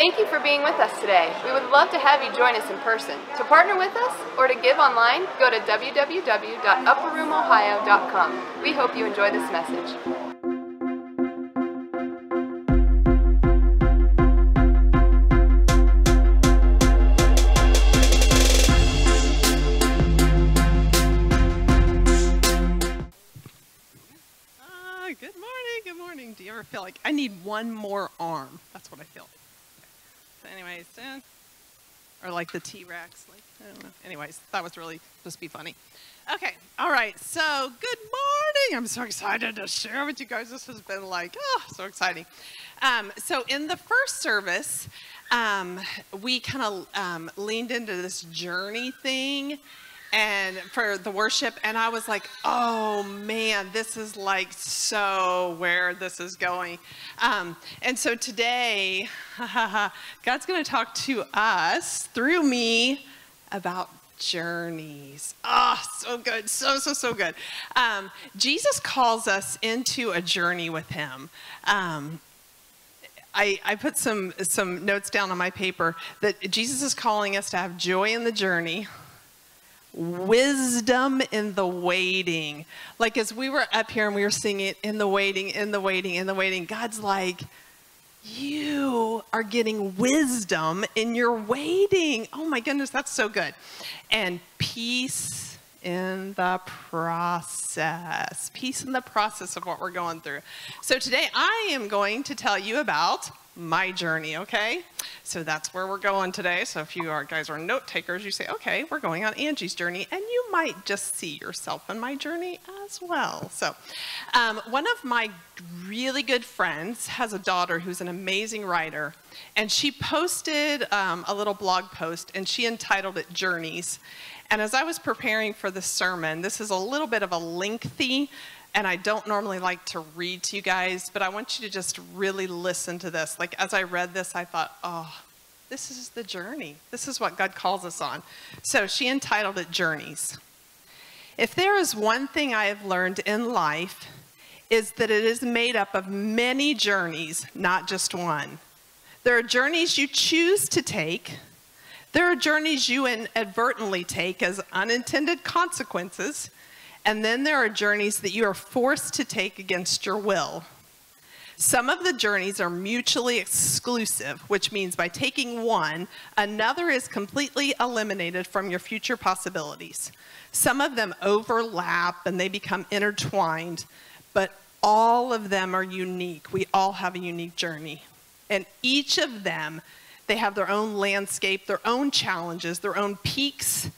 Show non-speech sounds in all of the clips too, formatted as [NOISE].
Thank you for being with us today. We would love to have you join us in person. To partner with us or to give online, go to www.upperroomohio.com. We hope you enjoy this message. Ah, good morning, good morning. Do you ever feel like I need one more arm? That's what I feel. So anyways, uh, or like the T-Rex, like I don't know. Anyways, that was really supposed to be funny. Okay, all right. So good morning. I'm so excited to share with you guys. This has been like oh, so exciting. Um, so in the first service, um, we kind of um, leaned into this journey thing and for the worship and i was like oh man this is like so where this is going. Um, and so today [LAUGHS] god's going to talk to us through me about journeys. Oh so good so so so good. Um, jesus calls us into a journey with him. Um, I, I put some, some notes down on my paper that Jesus is calling us to have joy in the journey, wisdom in the waiting. Like as we were up here and we were singing in the waiting, in the waiting, in the waiting, God's like, you are getting wisdom in your waiting. Oh my goodness, that's so good. And peace in the process. Peace in the process of what we're going through. So today I am going to tell you about my journey, okay? So that's where we're going today. So if you are, guys are note takers, you say, okay, we're going on Angie's journey, and you might just see yourself in my journey as well. So um, one of my really good friends has a daughter who's an amazing writer, and she posted um, a little blog post, and she entitled it Journeys. And as I was preparing for the sermon, this is a little bit of a lengthy and I don't normally like to read to you guys, but I want you to just really listen to this. Like, as I read this, I thought, oh, this is the journey. This is what God calls us on. So she entitled it Journeys. If there is one thing I have learned in life, is that it is made up of many journeys, not just one. There are journeys you choose to take. There are journeys you inadvertently take as unintended consequences. And then there are journeys that you are forced to take against your will. Some of the journeys are mutually exclusive, which means by taking one, another is completely eliminated from your future possibilities. Some of them overlap and they become intertwined, but all of them are unique. We all have a unique journey. And each of them, they have their own landscape, their own challenges, their own peaks,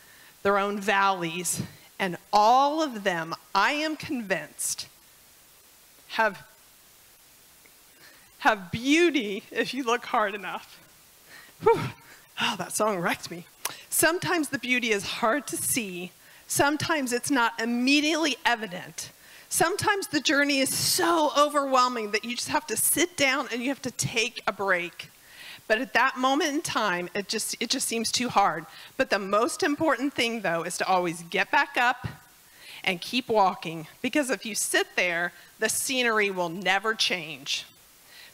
their own valleys, and all of them, I am convinced, have, have beauty if you look hard enough. Whew. Oh, that song wrecked me. Sometimes the beauty is hard to see. Sometimes it's not immediately evident. Sometimes the journey is so overwhelming that you just have to sit down and you have to take a break. But at that moment in time, it just, it just seems too hard. But the most important thing, though, is to always get back up and keep walking. Because if you sit there, the scenery will never change.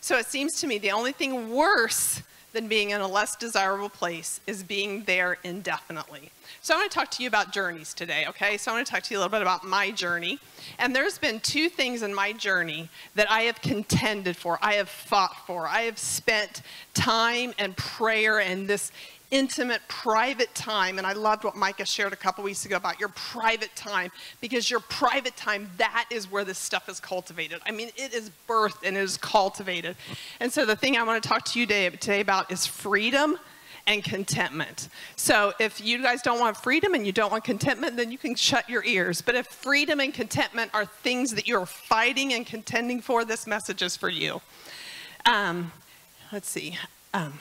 So it seems to me the only thing worse than being in a less desirable place is being there indefinitely. So I want to talk to you about journeys today, okay? So I want to talk to you a little bit about my journey. And there's been two things in my journey that I have contended for, I have fought for. I have spent time and prayer and this intimate, private time. And I loved what Micah shared a couple weeks ago about your private time, because your private time, that is where this stuff is cultivated. I mean, it is birthed and it is cultivated. And so the thing I want to talk to you today, today about is freedom and contentment. So if you guys don't want freedom and you don't want contentment, then you can shut your ears. But if freedom and contentment are things that you're fighting and contending for, this message is for you. Um, let's see. Um,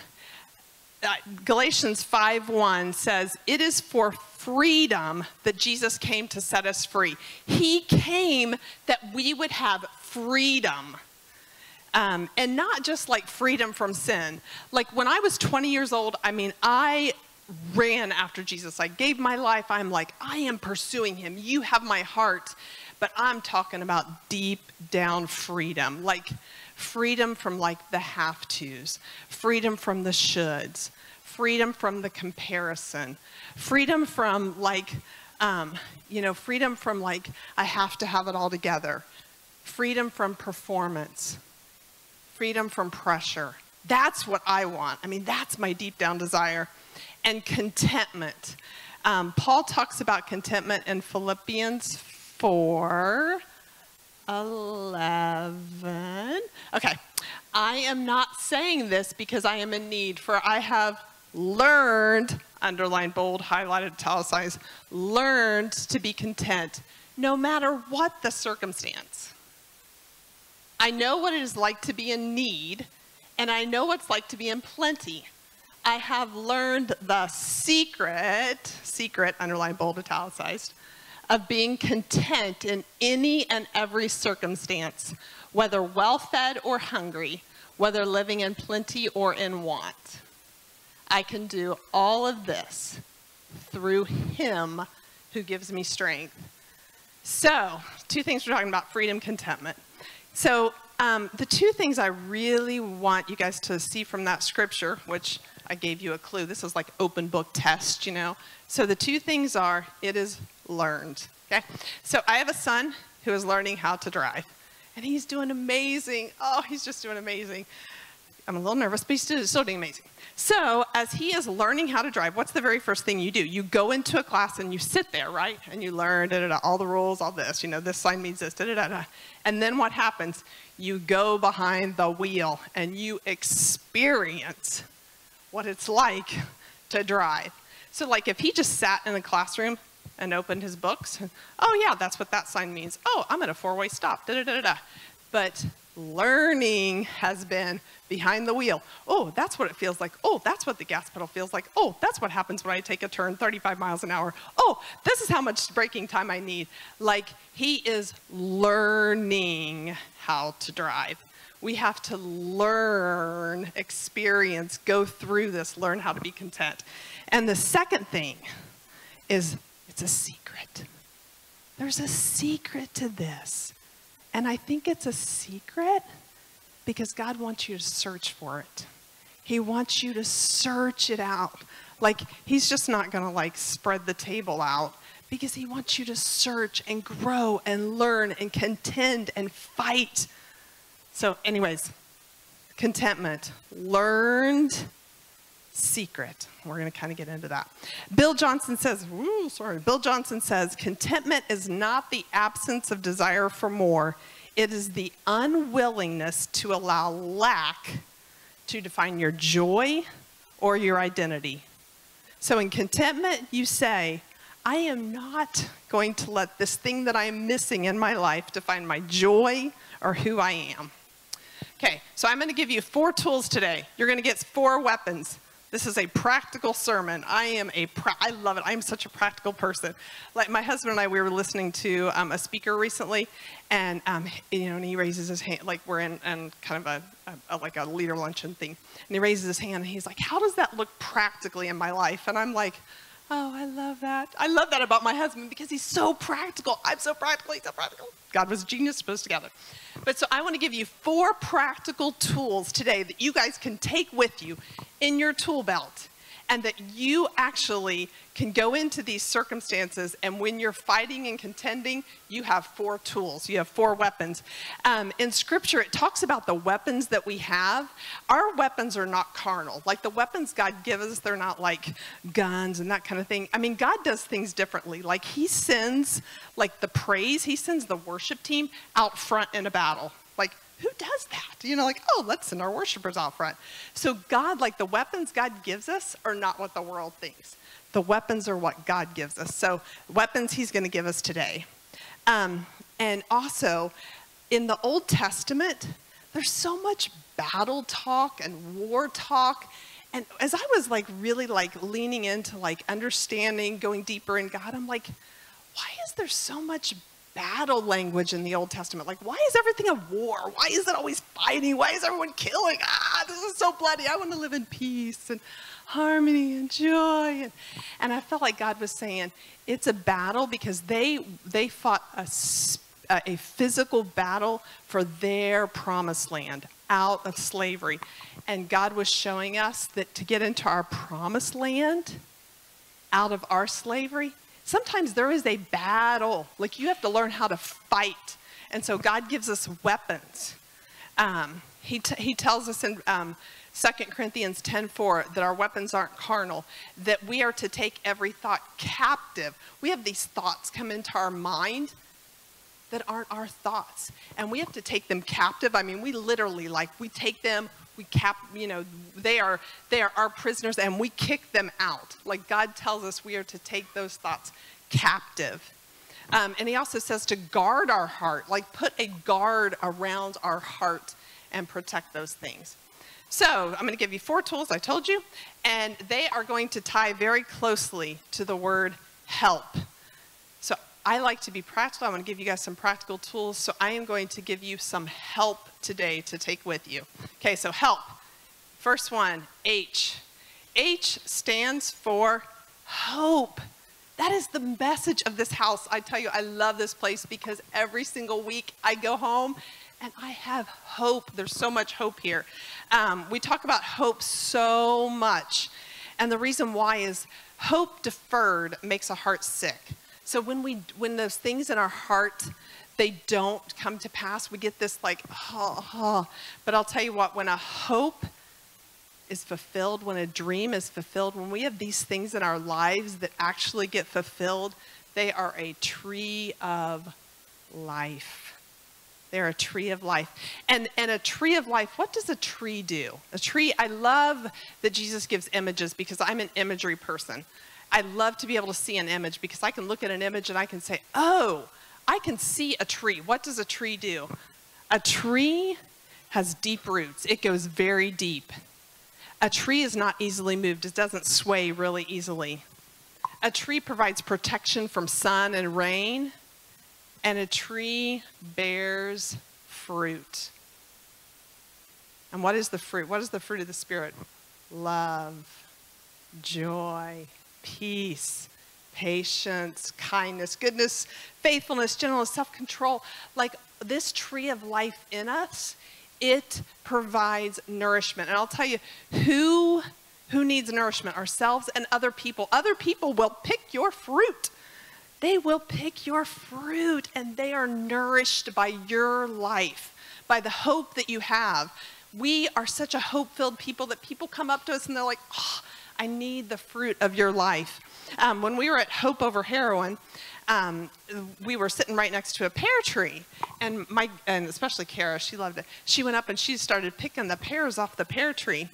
Galatians 5:1 says, "It is for freedom that Jesus came to set us free. He came that we would have freedom." Um, and not just like freedom from sin. Like when I was 20 years old, I mean, I ran after Jesus. I gave my life. I'm like, I am pursuing him. You have my heart. But I'm talking about deep down freedom. Like freedom from like the have tos, freedom from the shoulds, freedom from the comparison, freedom from like, um, you know, freedom from like, I have to have it all together, freedom from performance, freedom from pressure. That's what I want. I mean, that's my deep down desire. And contentment. Um, Paul talks about contentment in Philippians 4 11. Okay. I am not saying this because I am in need, for I have learned, underlined, bold, highlighted, italicized, learned to be content no matter what the circumstance. I know what it is like to be in need, and I know what it's like to be in plenty. I have learned the secret, secret, underlined, bold, italicized, of being content in any and every circumstance, whether well fed or hungry, whether living in plenty or in want. I can do all of this through Him who gives me strength. So, two things we're talking about freedom, contentment. So, um, the two things I really want you guys to see from that scripture, which I gave you a clue, this is like open book test, you know. So, the two things are it is learned. Okay? So, I have a son who is learning how to drive, and he's doing amazing. Oh, he's just doing amazing. I'm a little nervous, but he's still, doing amazing. So, as he is learning how to drive, what's the very first thing you do? You go into a class and you sit there, right? And you learn da, da, da, all the rules, all this. You know, this sign means this, da, da, da, da. And then what happens? You go behind the wheel and you experience what it's like to drive. So, like, if he just sat in the classroom and opened his books, [LAUGHS] oh, yeah, that's what that sign means. Oh, I'm at a four way stop, da, da, da, da. But learning has been behind the wheel. Oh, that's what it feels like. Oh, that's what the gas pedal feels like. Oh, that's what happens when I take a turn 35 miles an hour. Oh, this is how much braking time I need. Like he is learning how to drive. We have to learn, experience, go through this, learn how to be content. And the second thing is it's a secret. There's a secret to this. And I think it's a secret because God wants you to search for it. He wants you to search it out. Like, He's just not going to like spread the table out because He wants you to search and grow and learn and contend and fight. So, anyways, contentment, learned secret. We're going to kind of get into that. Bill Johnson says, Ooh, sorry. Bill Johnson says, contentment is not the absence of desire for more. It is the unwillingness to allow lack to define your joy or your identity. So in contentment, you say, I am not going to let this thing that I am missing in my life define my joy or who I am. Okay, so I'm going to give you four tools today. You're going to get four weapons. This is a practical sermon. I am a, I love it. I am such a practical person. Like my husband and I, we were listening to um, a speaker recently, and um, you know, and he raises his hand, like we're in, in kind of a, a, like a leader luncheon thing, and he raises his hand, and he's like, "How does that look practically in my life?" And I'm like, "Oh, I love that. I love that about my husband because he's so practical. I'm so practical. He's so practical. God was a genius, put us together." But so I want to give you four practical tools today that you guys can take with you in your tool belt and that you actually can go into these circumstances and when you're fighting and contending you have four tools. You have four weapons. Um, in scripture it talks about the weapons that we have. Our weapons are not carnal. Like the weapons god gives us they're not like guns and that kind of thing. I mean god does things differently. Like he sends like the praise. He sends the worship team out front in a battle who does that? You know, like, oh, let's send our worshipers out front. So, God, like the weapons God gives us are not what the world thinks. The weapons are what God gives us. So, weapons He's going to give us today. Um, and also, in the Old Testament, there's so much battle talk and war talk. And as I was like really like leaning into like understanding, going deeper in God, I'm like, why is there so much battle language in the Old Testament. Like, why is everything a war? Why is it always fighting? Why is everyone killing? Ah, this is so bloody. I want to live in peace and harmony and joy. And, and I felt like God was saying, it's a battle because they, they fought a, a, a physical battle for their promised land out of slavery. And God was showing us that to get into our promised land out of our slavery, sometimes there is a battle. Like you have to learn how to fight. And so God gives us weapons. Um, he, he tells us in um, 2 Corinthians 10:4 that our weapons aren't carnal, that we are to take every thought captive. We have these thoughts come into our mind that aren't our thoughts, and we have to take them captive. I mean, we literally like we take them, we cap, you know, they are they are our prisoners and we kick them out. Like God tells us we are to take those thoughts captive. Um, and he also says to guard our heart, like put a guard around our heart and protect those things. So I'm going to give you four tools, I told you, and they are going to tie very closely to the word help. I like to be practical. I want to give you guys some practical tools. So I am going to give you some help today to take with you. Okay, so help. First one, H. H stands for hope. That is the message of this house. I tell you, I love this place because every single week I go home and I have hope. There's so much hope here. Um, we talk about hope so much. And the reason why is hope deferred makes a heart sick. So when we when those things in our heart they don't come to pass, we get this like, oh, oh. But I'll tell you what, when a hope is fulfilled, when a dream is fulfilled, when we have these things in our lives that actually get fulfilled, they are a tree of life. They're a tree of life. And, and a tree of life, what does a tree do? A tree, I love that Jesus gives images because I'm an imagery person. I love to be able to see an image because I can look at an image and I can say, oh, I can see a tree. What does a tree do? A tree has deep roots, it goes very deep. A tree is not easily moved, it doesn't sway really easily. A tree provides protection from sun and rain and a tree bears fruit. And what is the fruit? What is the fruit of the Spirit? Love, joy, peace, patience, kindness, goodness, faithfulness, gentleness, self control. Like this tree of life in us, it provides nourishment. And I'll tell you who. Who needs nourishment? Ourselves and other people. Other people will pick your fruit. They will pick your fruit and they are nourished by your life, by the hope that you have. We are such a hope filled people that people come up to us and they're like, oh, I need the fruit of your life. Um, when we were at Hope Over Heroin, um, we were sitting right next to a pear tree, and my and especially Kara, she loved it. She went up and she started picking the pears off the pear tree,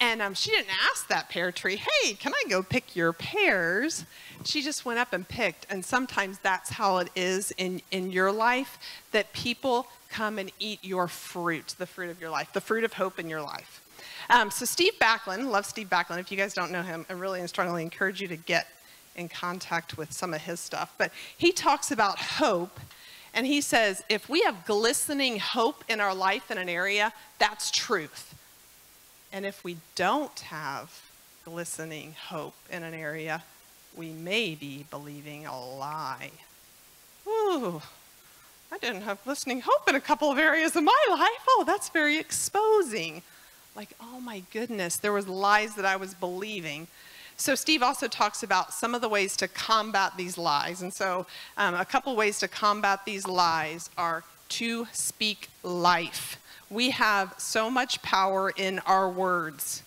and um, she didn't ask that pear tree, "Hey, can I go pick your pears?" She just went up and picked. And sometimes that's how it is in in your life that people come and eat your fruit, the fruit of your life, the fruit of hope in your life. Um, so Steve Backlund, love Steve Backlund. If you guys don't know him, I really and strongly encourage you to get in contact with some of his stuff. But he talks about hope, and he says if we have glistening hope in our life in an area, that's truth. And if we don't have glistening hope in an area, we may be believing a lie. Ooh, I didn't have glistening hope in a couple of areas of my life. Oh, that's very exposing. Like, oh my goodness, there was lies that I was believing. So Steve also talks about some of the ways to combat these lies. And so um, a couple ways to combat these lies are to speak life. We have so much power in our words.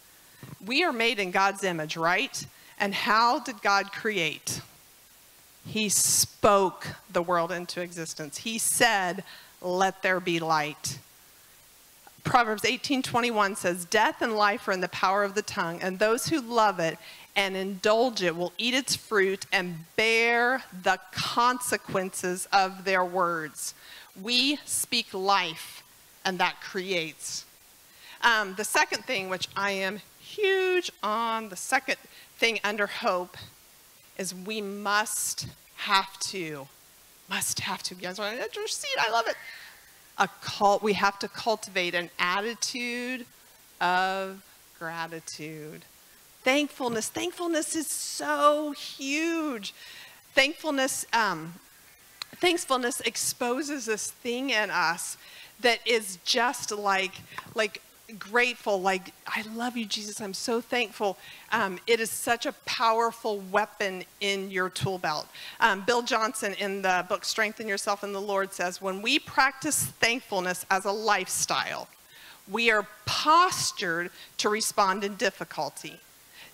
We are made in God's image, right? And how did God create? He spoke the world into existence. He said, "Let there be light." Proverbs 18:21 says, "Death and life are in the power of the tongue, and those who love it and indulge it will eat its fruit and bear the consequences of their words." We speak life, and that creates. Um, the second thing, which I am huge on, the second thing under hope is we must have to, must have to. You guys want to intercede? I love it. A cult, we have to cultivate an attitude of gratitude. Thankfulness. Thankfulness is so huge. Thankfulness, um, thankfulness exposes this thing in us that is just like like grateful like i love you jesus i'm so thankful um, it is such a powerful weapon in your tool belt um, bill johnson in the book strengthen yourself in the lord says when we practice thankfulness as a lifestyle we are postured to respond in difficulty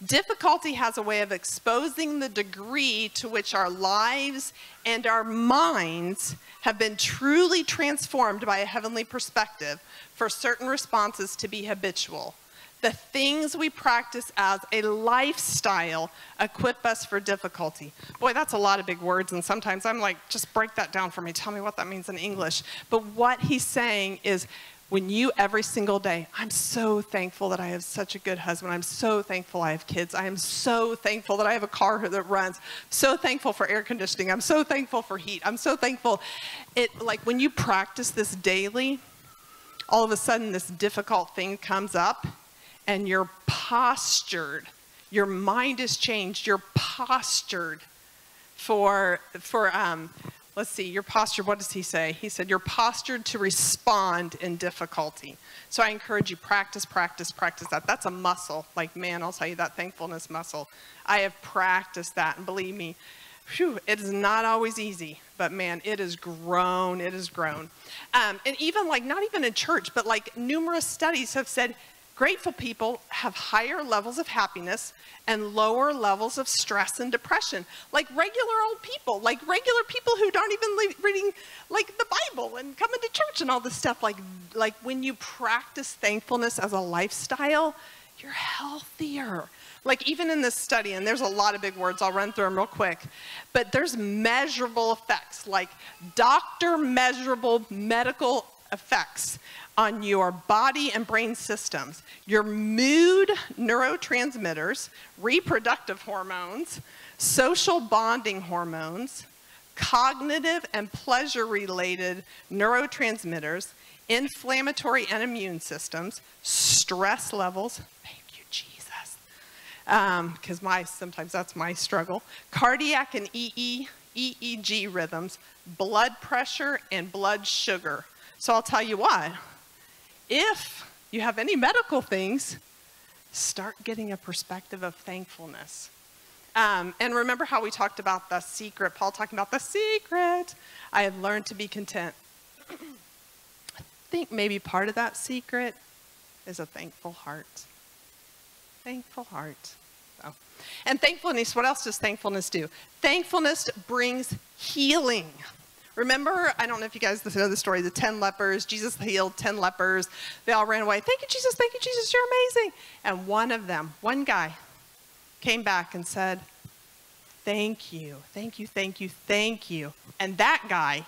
Difficulty has a way of exposing the degree to which our lives and our minds have been truly transformed by a heavenly perspective for certain responses to be habitual. The things we practice as a lifestyle equip us for difficulty. Boy, that's a lot of big words, and sometimes I'm like, just break that down for me. Tell me what that means in English. But what he's saying is when you every single day, I'm so thankful that I have such a good husband. I'm so thankful I have kids. I am so thankful that I have a car that runs. So thankful for air conditioning. I'm so thankful for heat. I'm so thankful. It like when you practice this daily, all of a sudden this difficult thing comes up and you're postured. Your mind is changed. You're postured for for um, let's see, your posture, what does he say? He said, you're postured to respond in difficulty. So I encourage you, practice, practice, practice that. That's a muscle. Like, man, I'll tell you that thankfulness muscle. I have practiced that, and believe me, whew, it is not always easy, but man, it has grown, it has grown. Um, and even like, not even in church, but like numerous studies have said, Grateful people have higher levels of happiness and lower levels of stress and depression, like regular old people, like regular people who aren't even reading like the Bible and coming to church and all this stuff. Like, like when you practice thankfulness as a lifestyle, you're healthier. Like even in this study, and there's a lot of big words, I'll run through them real quick, but there's measurable effects, like doctor measurable medical effects on your body and brain systems, your mood neurotransmitters, reproductive hormones, social bonding hormones, cognitive and pleasure related neurotransmitters, inflammatory and immune systems, stress levels. Thank you, Jesus. Because um, my sometimes that's my struggle. Cardiac and EE, EEG rhythms, blood pressure, and blood sugar. So I'll tell you what, if you have any medical things, start getting a perspective of thankfulness. Um, and remember how we talked about the secret, Paul talking about the secret. I have learned to be content. I think maybe part of that secret is a thankful heart. Thankful heart. So. And thankfulness, what else does thankfulness do? Thankfulness brings healing. Remember, I don't know if you guys know the story, the 10 lepers. Jesus healed 10 lepers. They all ran away. Thank you, Jesus. Thank you, Jesus. You're amazing. And one of them, one guy, came back and said, Thank you. Thank you. Thank you. Thank you. And that guy,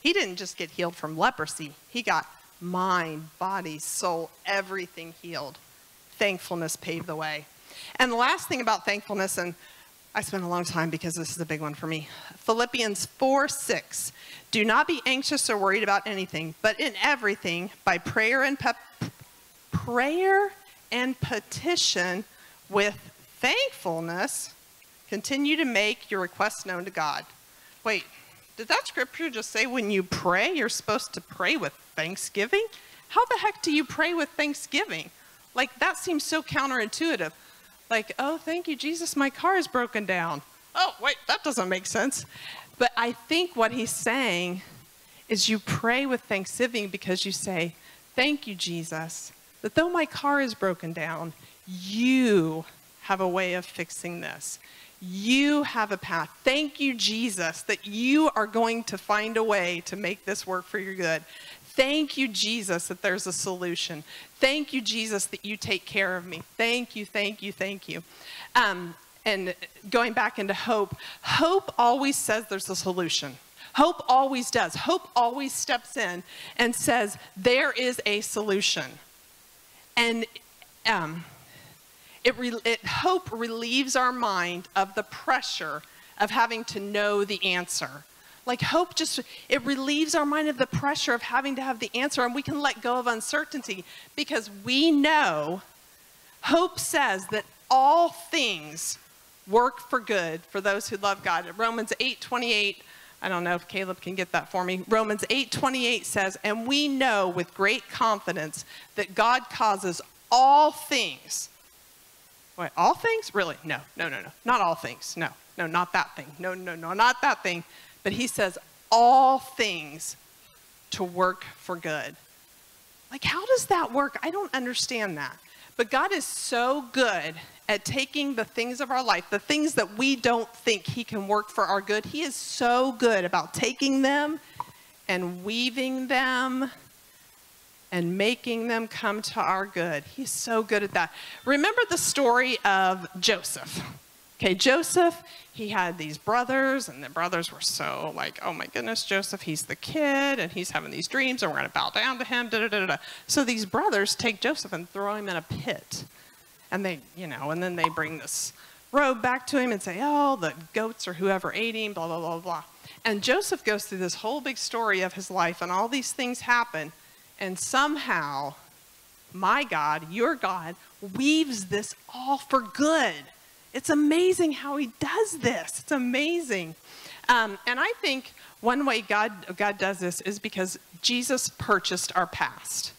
he didn't just get healed from leprosy, he got mind, body, soul, everything healed. Thankfulness paved the way. And the last thing about thankfulness, and I spent a long time because this is a big one for me. Philippians 4 6. Do not be anxious or worried about anything, but in everything, by prayer and prayer and petition with thankfulness, continue to make your requests known to God. Wait, did that scripture just say when you pray, you're supposed to pray with thanksgiving? How the heck do you pray with thanksgiving? Like, that seems so counterintuitive. Like, oh, thank you, Jesus, my car is broken down. Oh, wait, that doesn't make sense. But I think what he's saying is you pray with thanksgiving because you say, Thank you, Jesus, that though my car is broken down, you have a way of fixing this. You have a path. Thank you, Jesus, that you are going to find a way to make this work for your good. Thank you, Jesus, that there's a solution. Thank you, Jesus, that you take care of me. Thank you, thank you, thank you. Um, and going back into hope, hope always says there's a solution. Hope always does. Hope always steps in and says, there is a solution. And um, it, it, hope relieves our mind of the pressure of having to know the answer. Like hope just, it relieves our mind of the pressure of having to have the answer and we can let go of uncertainty because we know, hope says that all things work for good for those who love God. Romans 8, 28, I don't know if Caleb can get that for me. Romans 8:28 says, "And we know with great confidence that God causes all things." Wait, all things? Really? No, no, no, no. Not all things. No, no, not that thing. No, no, no, not that thing. But he says, all things to work for good. Like, how does that work? I don't understand that. But God is so good at taking the things of our life, the things that we don't think He can work for our good. He is so good about taking them and weaving them and making them come to our good. He's so good at that. Remember the story of Joseph. Okay, Joseph, he had these brothers, and the brothers were so like, oh my goodness, Joseph, he's the kid, and he's having these dreams, and we're going to bow down to him. Da, da, da, da. So these brothers take Joseph and throw him in a pit. And they, you know, and then they bring this robe back to him and say, oh, the goats or whoever ate him, blah, blah, blah, blah. And Joseph goes through this whole big story of his life, and all these things happen, and somehow, my God, your God, weaves this all for good it's amazing how he does this. It's amazing. Um, and I think one way God, God does this is because Jesus purchased our past.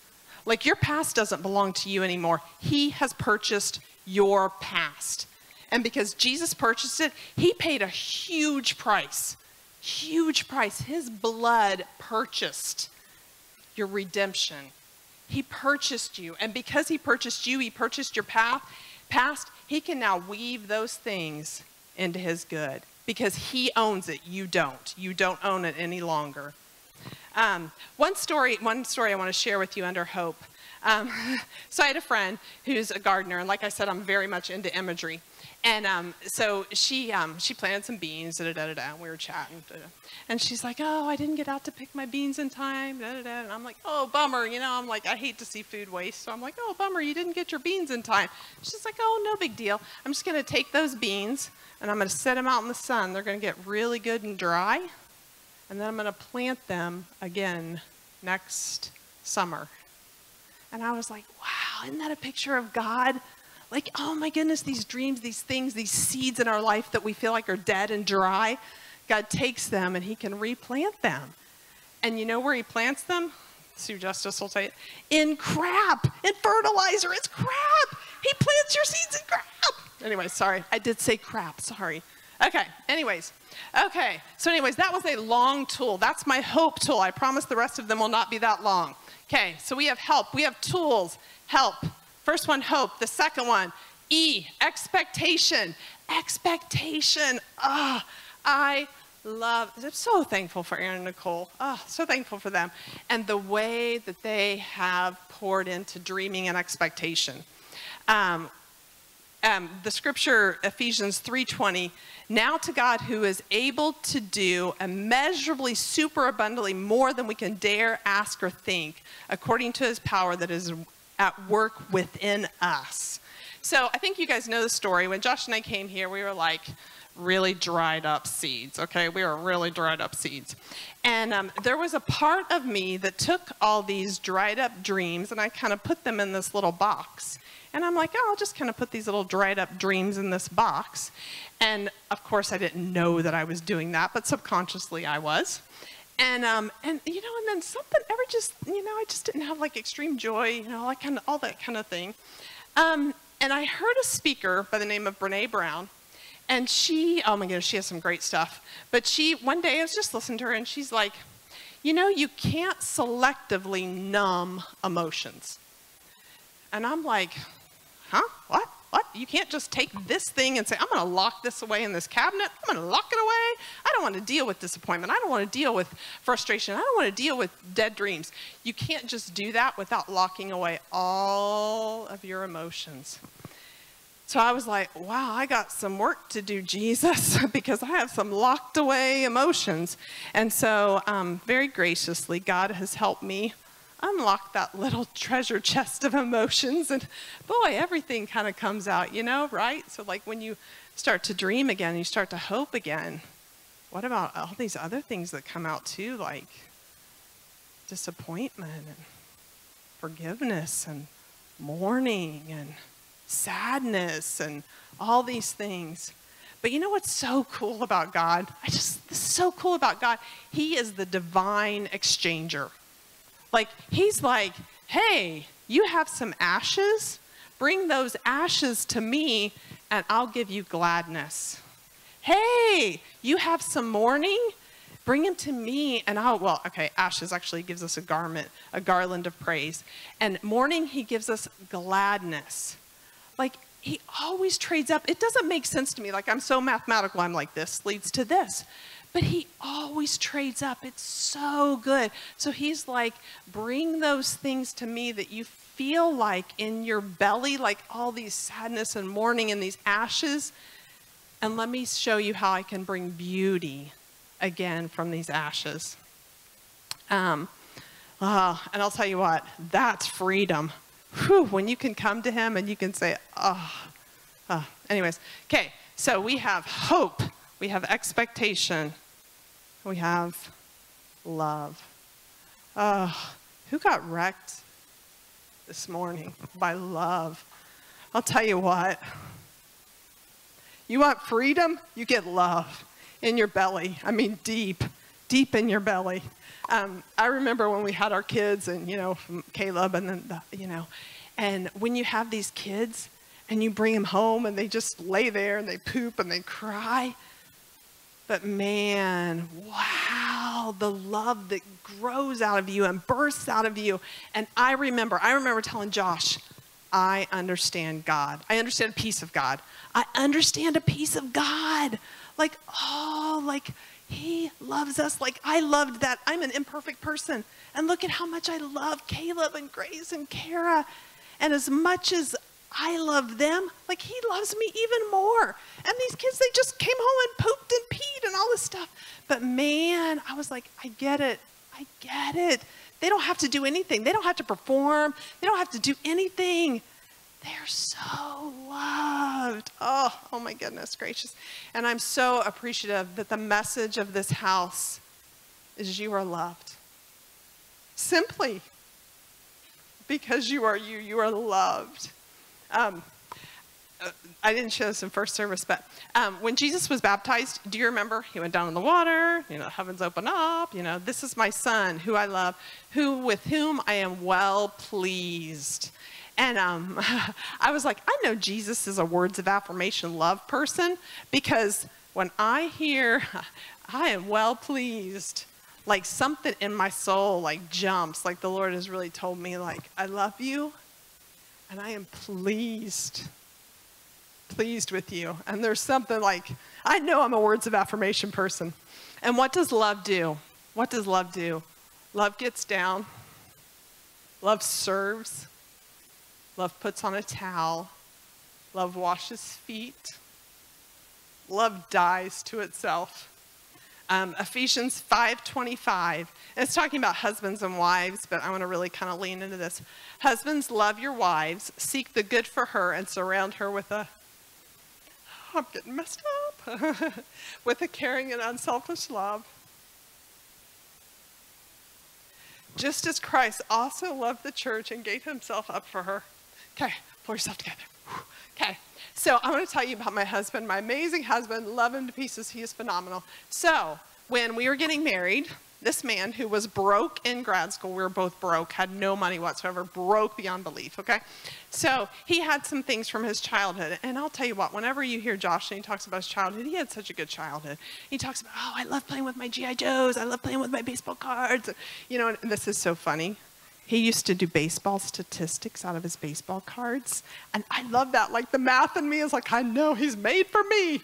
Like your past doesn't belong to you anymore. He has purchased your past. And because Jesus purchased it, he paid a huge price. Huge price. His blood purchased your redemption. He purchased you. And because he purchased you, he purchased your path, past, he can now weave those things into his good because he owns it. You don't. You don't own it any longer. Um, one story, one story I want to share with you under hope. Um, [LAUGHS] so I had a friend who's a gardener, and like I said, I'm very much into imagery. And um, so she, um, she planted some beans, da, da, da, da, and we were chatting. Da, da. And she's like, oh, I didn't get out to pick my beans in time, da, da, da. And I'm like, oh, bummer. You know, I'm like, I hate to see food waste. So I'm like, oh, bummer, you didn't get your beans in time. She's like, oh, no big deal. I'm just going to take those beans, and I'm going to set them out in the sun. They're going to get really good and dry. And then I'm going to plant them again next summer. And I was like, wow, isn't that a picture of God? Like, oh my goodness, these dreams, these things, these seeds in our life that we feel like are dead and dry, God takes them and He can replant them. And you know where He plants them? Sue Justice will say it. In crap, in fertilizer. It's crap. He plants your seeds in crap. Anyway, sorry. I did say crap. Sorry. Okay, anyways. Okay, so anyways, that was a long tool. That's my hope tool. I promise the rest of them will not be that long. Okay, so we have help. We have tools. Help. First one, hope. The second one, E, expectation. Expectation. Ah, oh, I love, I'm so thankful for Aaron and Nicole. Oh, so thankful for them. And the way that they have poured into dreaming and expectation. Um, um, the scripture, Ephesians 3.20, now to God who is able to do immeasurably, super abundantly more than we can dare, ask, or think, according to his power that is at work within us. So I think you guys know the story. When Josh and I came here, we were like really dried up seeds, okay? We were really dried up seeds. And um, there was a part of me that took all these dried up dreams and I kind of put them in this little box. And I'm like, oh, I'll just kind of put these little dried up dreams in this box. And of course, I didn't know that I was doing that, but subconsciously I was. And um, and you know, and then something ever just you know, I just didn't have like extreme joy, you know, like kind of all that kind of thing. Um, and I heard a speaker by the name of Brene Brown, and she, oh my goodness, she has some great stuff. But she, one day I was just listening to her, and she's like, you know, you can't selectively numb emotions. And I'm like, huh? What? What? You can't just take this thing and say, I'm going to lock this away in this cabinet. I'm going to lock it away. I don't want to deal with disappointment. I don't want to deal with frustration. I don't want to deal with dead dreams. You can't just do that without locking away all of your emotions. So I was like, wow, I got some work to do, Jesus, [LAUGHS] because I have some locked away emotions. And so, um, very graciously, God has helped me unlock that little [LAUGHS] treasure chest of emotions and boy everything kind of comes out you know right so like when you start to dream again you start to hope again what about all these other things that come out too like disappointment and forgiveness and mourning and sadness and all these things But you know what's so cool about God? I just, this is so cool about God. He is the divine exchanger. Like, He's like, hey, you have some ashes? Bring those ashes to me, and I'll give you gladness. Hey, you have some mourning? Bring them to me, and I'll, well, okay, ashes actually gives us a garment, a garland of praise. And mourning, he gives us gladness. Like, he always trades up. It doesn't make sense to me. Like, I'm so mathematical, I'm like, this leads to this. But he always trades up. It's so good. So he's like, bring those things to me that you feel like in your belly, like all these sadness and mourning and these ashes. And let me show you how I can bring beauty again from these ashes. Um, oh, and I'll tell you what, that's freedom. Whew, when you can come to him and you can say, oh, oh. anyways, okay, so we have hope, we have expectation, we have love. Oh, who got wrecked this morning by love? I'll tell you what. You want freedom? You get love in your belly. I mean, deep, deep in your belly. Um, I remember when we had our kids, and you know, Caleb, and then the, you know, and when you have these kids and you bring them home and they just lay there and they poop and they cry. But man, wow, the love that grows out of you and bursts out of you. And I remember, I remember telling Josh, I understand God. I understand a piece of God. I understand a piece of God. Like, oh, like he loves us like I loved that. I'm an imperfect person. And look at how much I love Caleb and Grace and Kara. And as much as I love them, like he loves me even more. And these kids, they just came home and pooped and peed and all this stuff. But man, I was like, I get it. I get it. They don't have to do anything. They don't have to perform. They don't have to do anything. They're so loved. Oh, oh my goodness gracious. And I'm so appreciative that the message of this house is you are loved. Simply because you are you, you are loved. Um, uh, I didn't show this in first service, but um, when Jesus was baptized, do you remember? He went down in the water, you know, heavens open up, you know, this is my son who I love, who with whom I am well pleased. And um, [LAUGHS] I was like, I know Jesus is a words of affirmation love person because when I hear, [LAUGHS] I am well pleased, like something in my soul like jumps, like the Lord has really told me, like, I love you and I am pleased, pleased with you. And there's something like, I know I'm a words of affirmation person. And what does love do? What does love do? Love gets down, love serves, Love puts on a towel. Love washes feet. Love dies to itself. Um, Ephesians 5:25. It's talking about husbands and wives, but I want to really kind of lean into this. Husbands, love your wives, seek the good for her, and surround her with a. I'm getting messed up. [LAUGHS] with a caring and unselfish love. Just as Christ also loved the church and gave himself up for her. Okay, pull yourself together. Okay, so I want to tell you about my husband, my amazing husband. Love him to pieces. He is phenomenal. So, when we were getting married, this man who was broke in grad school, we were both broke, had no money whatsoever, broke beyond belief, okay? So he had some things from his childhood. And I'll tell you what, whenever you hear Josh and he talks about his childhood, he had such a good childhood. He talks about, oh, I love playing with my G.I. Joes, I love playing with my baseball cards. You know, and this is so funny. He used to do baseball statistics out of his baseball cards. And I love that. Like the math in me is like, I know he's made for me.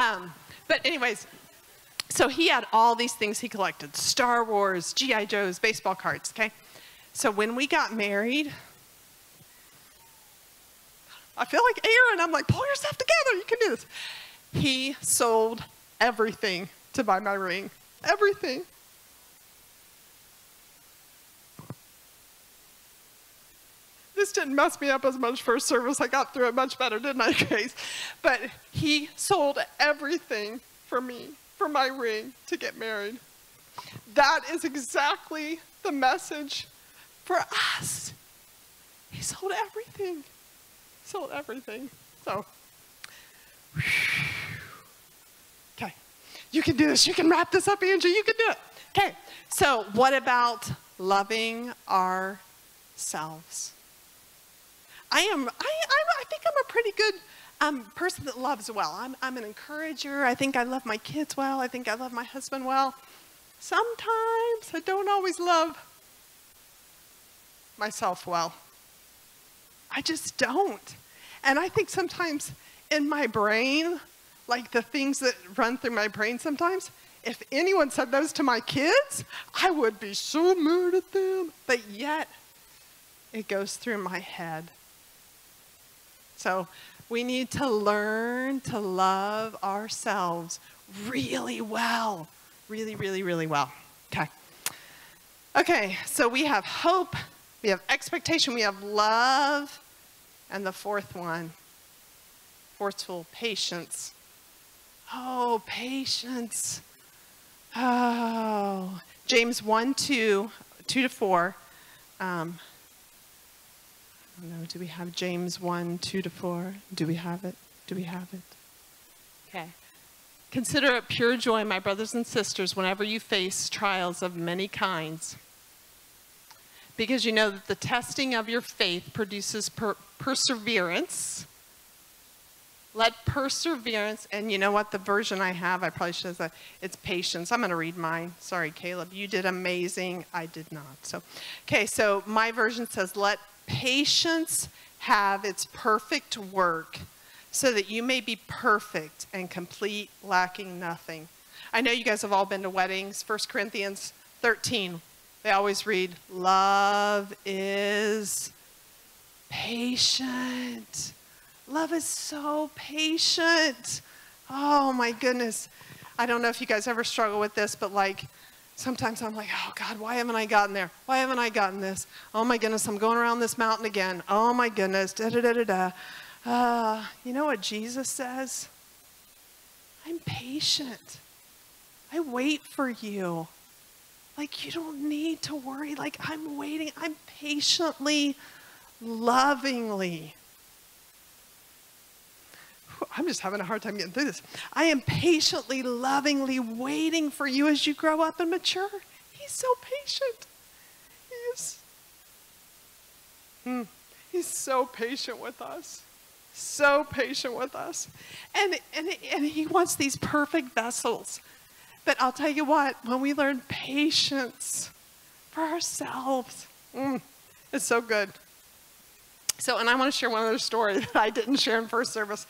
Um, but, anyways, so he had all these things he collected Star Wars, G.I. Joe's, baseball cards, okay? So when we got married, I feel like Aaron. I'm like, pull yourself together. You can do this. He sold everything to buy my ring. Everything. This didn't mess me up as much first service. I got through it much better, didn't I, [LAUGHS] Grace? But he sold everything for me, for my ring, to get married. That is exactly the message for us. He sold everything. Sold everything. So, okay. You can do this. You can wrap this up, Angie. You can do it. Okay. So, what about loving ourselves? I am, I, I, I think I'm a pretty good um, person that loves well. I'm, I'm an encourager. I think I love my kids well. I think I love my husband well. Sometimes I don't always love myself well. I just don't. And I think sometimes in my brain, like the things that run through my brain sometimes, if anyone said those to my kids, I would be so mad at them. But yet, it goes through my head. So we need to learn to love ourselves really well. Really, really, really well. Okay. Okay, so we have hope, we have expectation, we have love, and the fourth one, forceful patience. Oh, patience. Oh. James 1 2, 2 to 4. Um, Don't know, do we have James 1 2 to 4? Do we have it? Do we have it? Okay. Consider it pure joy, my brothers and sisters, whenever you face trials of many kinds. Because you know that the testing of your faith produces per perseverance. Let perseverance, and you know what? The version I have, I probably should have it's patience. I'm going to read mine. Sorry, Caleb. You did amazing. I did not. So, okay, so my version says, Let patience have its perfect work so that you may be perfect and complete, lacking nothing. I know you guys have all been to weddings. 1 Corinthians 13, they always read, Love is patient. Love is so patient. Oh my goodness. I don't know if you guys ever struggle with this, but like sometimes I'm like, oh God, why haven't I gotten there? Why haven't I gotten this? Oh my goodness, I'm going around this mountain again. Oh my goodness, da da da da da. Uh, you know what Jesus says? I'm patient. I wait for you. Like, you don't need to worry. Like, I'm waiting. I'm patiently, lovingly. [LAUGHS] I'm just having a hard time getting through this. I am patiently, lovingly waiting for you as you grow up and mature. He's so patient. He is. Hmm, he's so patient with us so patient with us. And, and, and he wants these perfect vessels. But I'll tell you what, when we learn patience for ourselves, mm, it's so good. So, and I want to share one other story [LAUGHS] that I didn't share in first service.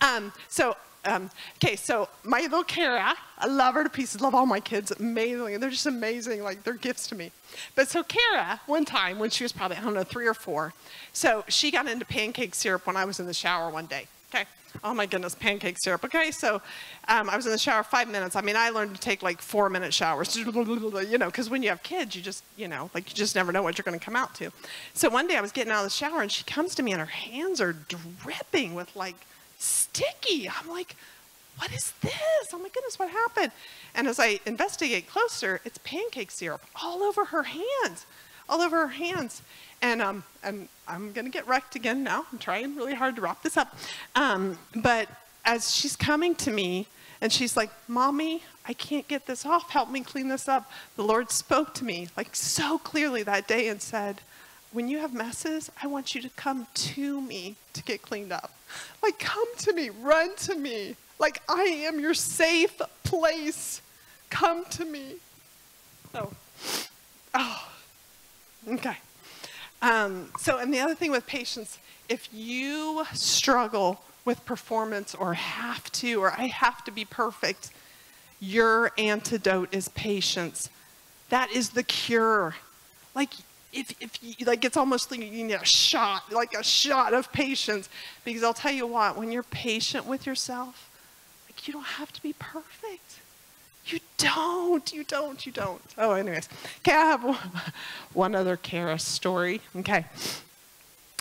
Um, so, um, okay, so my little Kara, I love her to pieces, love all my kids, amazing. They're just amazing, like they're gifts to me. But so Kara, one time when she was probably, I don't know, three or four, so she got into pancake syrup when I was in the shower one day. Okay. Oh my goodness, pancake syrup. Okay, so um, I was in the shower five minutes. I mean, I learned to take like four minute showers, [LAUGHS] you know, because when you have kids, you just, you know, like you just never know what you're going to come out to. So one day I was getting out of the shower and she comes to me and her hands are dripping with like sticky. I'm like, what is this? Oh my goodness, what happened? And as I investigate closer, it's pancake syrup all over her hands, all over her hands. And, um, and I'm going to get wrecked again now. I'm trying really hard to wrap this up. Um, but as she's coming to me, and she's like, Mommy, I can't get this off. Help me clean this up. The Lord spoke to me like so clearly that day and said, when you have messes, I want you to come to me to get cleaned up. Like, come to me, run to me. Like, I am your safe place. Come to me. Oh, oh, okay. Um, so, and the other thing with patience, if you struggle with performance or have to, or I have to be perfect, your antidote is patience. That is the cure. Like, if, if you, like it's almost like you need a shot, like a shot of patience. Because I'll tell you what, when you're patient with yourself, like you don't have to be perfect. You don't, you don't, you don't. Oh, anyways. Okay, I have [LAUGHS] one other Kara story. Okay.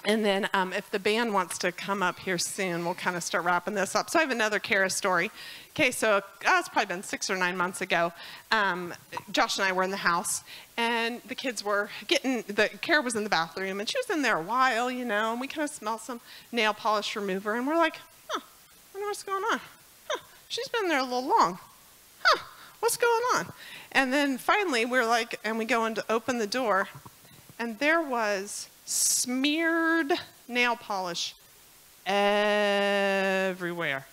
And then um, if the band wants to come up here soon, we'll kind of start wrapping this up. So I have another Kara story. Okay, so uh, it's probably been six or nine months ago. Um, Josh and I were in the house, and the kids were getting, the Kara was in the bathroom, and she was in there a while, you know, and we kind of smelled some nail polish remover, and we're like, huh, I wonder what's going on. Huh, she's been there a little long. huh, what's going on? And then finally, we're like, and we go in to open the door, and there was smeared nail polish everywhere.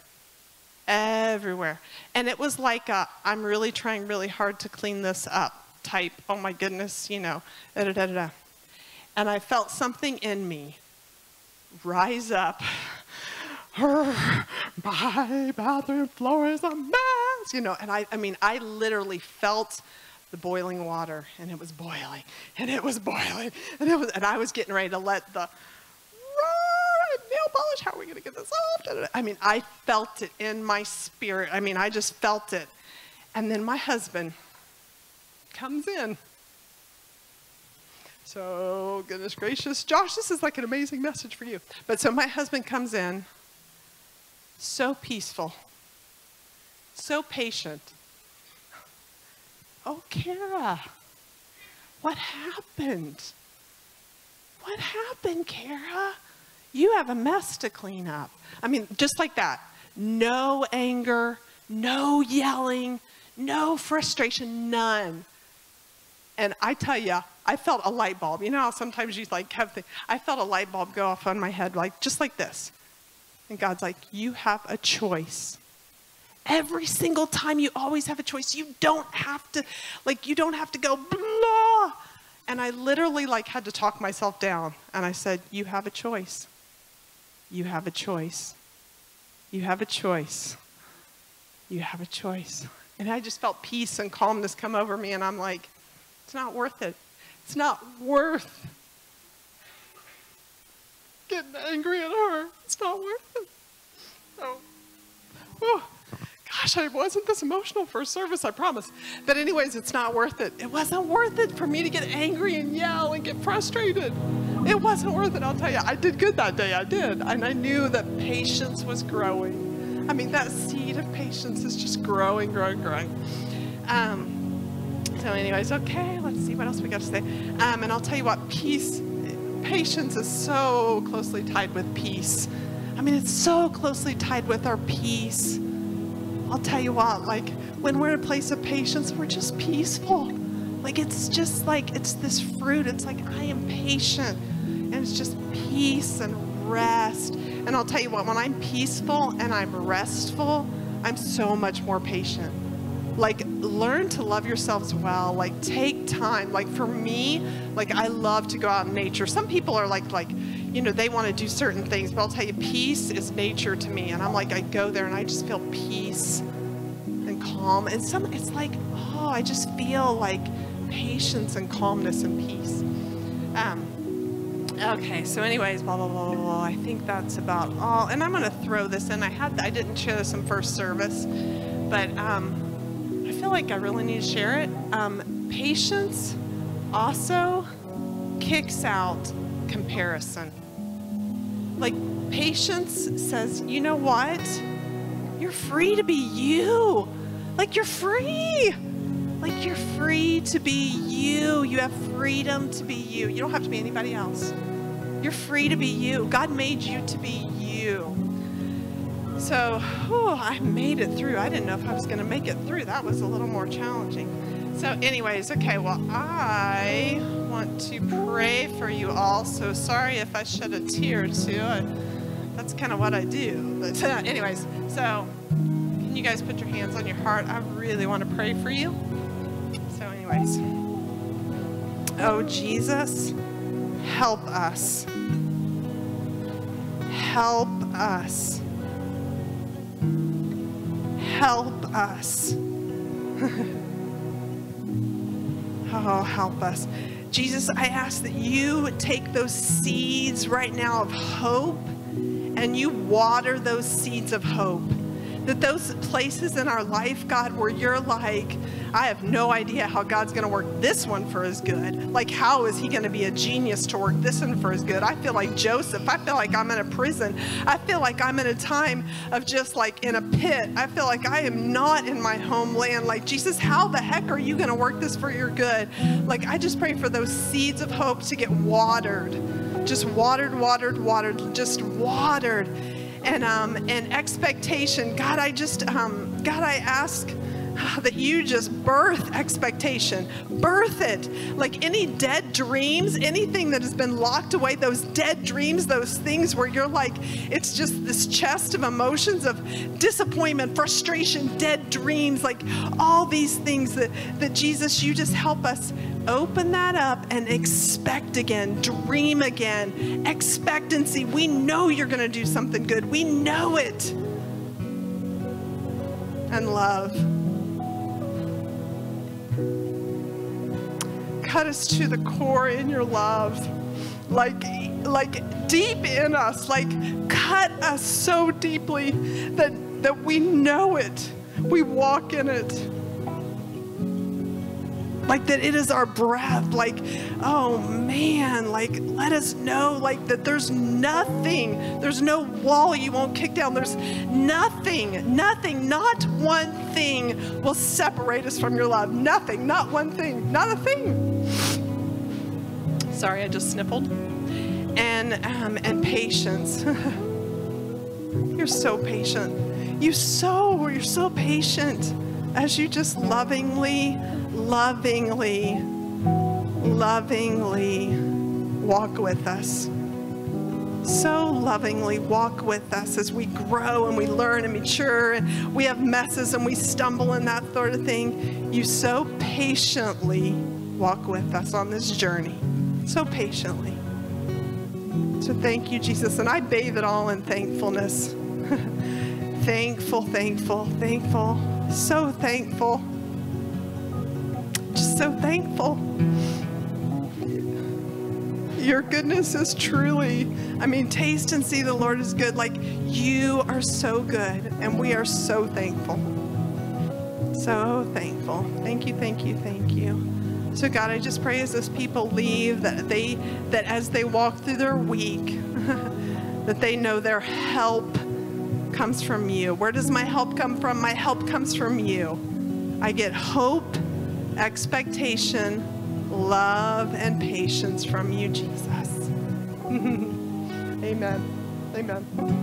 Everywhere. And it was like i am really trying really hard to clean this up type, oh my goodness, you know, da da da da. And I felt something in me rise up. [LAUGHS] My bathroom floor is a mess, you know. And I, I mean, I literally felt the boiling water, and it was boiling, and it was boiling, and it was, and I was getting ready to let the nail polish. How are we going to get this off? I mean, I felt it in my spirit. I mean, I just felt it. And then my husband comes in. So, goodness gracious, Josh, this is like an amazing message for you. But so my husband comes in, so peaceful, so patient. Oh, Kara, what happened? What happened, Kara? You have a mess to clean up. I mean, just like that. No anger, no yelling, no frustration, none. And I tell you, I felt a light bulb. You know how sometimes you like have the, I felt a light bulb go off on my head, like just like this. And God's like, you have a choice. Every single time you always have a choice. You don't have to, like, you don't have to go blah. And I literally like had to talk myself down. And I said, you have a choice. You have a choice. You have a choice. You have a choice. And I just felt peace and calmness come over me. And I'm like, it's not worth it. It's not worth getting angry at her. It's not worth it. Oh gosh, I wasn't this emotional for a service, I promise. But anyways, it's not worth it. It wasn't worth it for me to get angry and yell and get frustrated. It wasn't worth it, I'll tell you. I did good that day, I did. And I knew that patience was growing. I mean, that seed of patience is just growing, growing, growing. Um, so anyways, okay, let's see what else we got to say. Um, and I'll tell you what, peace, patience is so closely tied with peace. I mean, it's so closely tied with our peace. I'll tell you what, like when we're in a place of patience, we're just peaceful. Like it's just like, it's this fruit. It's like, I am patient. And it's just peace and rest. And I'll tell you what, when I'm peaceful and I'm restful, I'm so much more patient. Like, learn to love yourselves well. Like, take time. Like, for me, like, I love to go out in nature. Some people are like, like, you know, they want to do certain things, but I'll tell you, peace is nature to me. And I'm like, I go there and I just feel peace and calm. And some, it's like, oh, I just feel like patience and calmness and peace. Um, okay, so anyways, blah, blah, blah, blah, blah. I think that's about all. And I'm going to throw this in. I had, I didn't share this in first service, but um, I feel like I really need to share it. Um, patience also kicks out comparison. Like, patience says, you know what? You're free to be you. Like, you're free. Like, you're free to be you. You have freedom to be you. You don't have to be anybody else. You're free to be you. God made you to be you. So, oh, I made it through. I didn't know if I was going to make it through. That was a little more challenging. So, anyways, okay, well, I want to pray for you all. So sorry if I shed a tear too. I, that's kind of what I do. But, uh, [LAUGHS] anyways, so can you guys put your hands on your heart? I really want to pray for you. So, anyways, oh, Jesus, help us. Help us. Help us. [LAUGHS] oh, help us. Jesus, I ask that you take those seeds right now of hope and you water those seeds of hope. That those places in our life, God, where you're like, I have no idea how God's going to work this one for his good. Like, how is he going to be a genius to work this one for his good? I feel like Joseph. I feel like I'm in a prison. I feel like I'm in a time of just like in a pit. I feel like I am not in my homeland. Like, Jesus, how the heck are you going to work this for your good? Like, I just pray for those seeds of hope to get watered. Just watered, watered, watered, just watered and um, and expectation. God, I just um, God, I ask that you just birth expectation, birth it. Like any dead dreams, anything that has been locked away, those dead dreams, those things where you're like, it's just this chest of emotions of disappointment, frustration, dead dreams, like all these things that, that Jesus, you just help us open that up and expect again, dream again, expectancy. We know you're going to do something good, we know it. And love. Cut us to the core in your love. Like, like deep in us, like cut us so deeply that, that we know it. We walk in it like that it is our breath like oh man like let us know like that there's nothing there's no wall you won't kick down there's nothing nothing not one thing will separate us from your love nothing not one thing not a thing sorry i just sniffled and um, and patience [LAUGHS] you're so patient you so you're so patient as you just lovingly lovingly, lovingly walk with us. So lovingly walk with us as we grow and we learn and mature and we have messes and we stumble and that sort of thing. You so patiently walk with us on this journey. So patiently. So thank you, Jesus. And I bathe it all in thankfulness. [LAUGHS] thankful, thankful, thankful. So thankful Just so thankful. Your goodness is truly, I mean, taste and see the Lord is good. Like, you are so good, and we are so thankful. So thankful. Thank you, thank you, thank you. So God, I just pray as those people leave that they that as they walk through their week, [LAUGHS] that they know their help comes from you. Where does my help come from? My help comes from you. I get hope expectation, love, and patience from you, Jesus. [LAUGHS] Amen. Amen.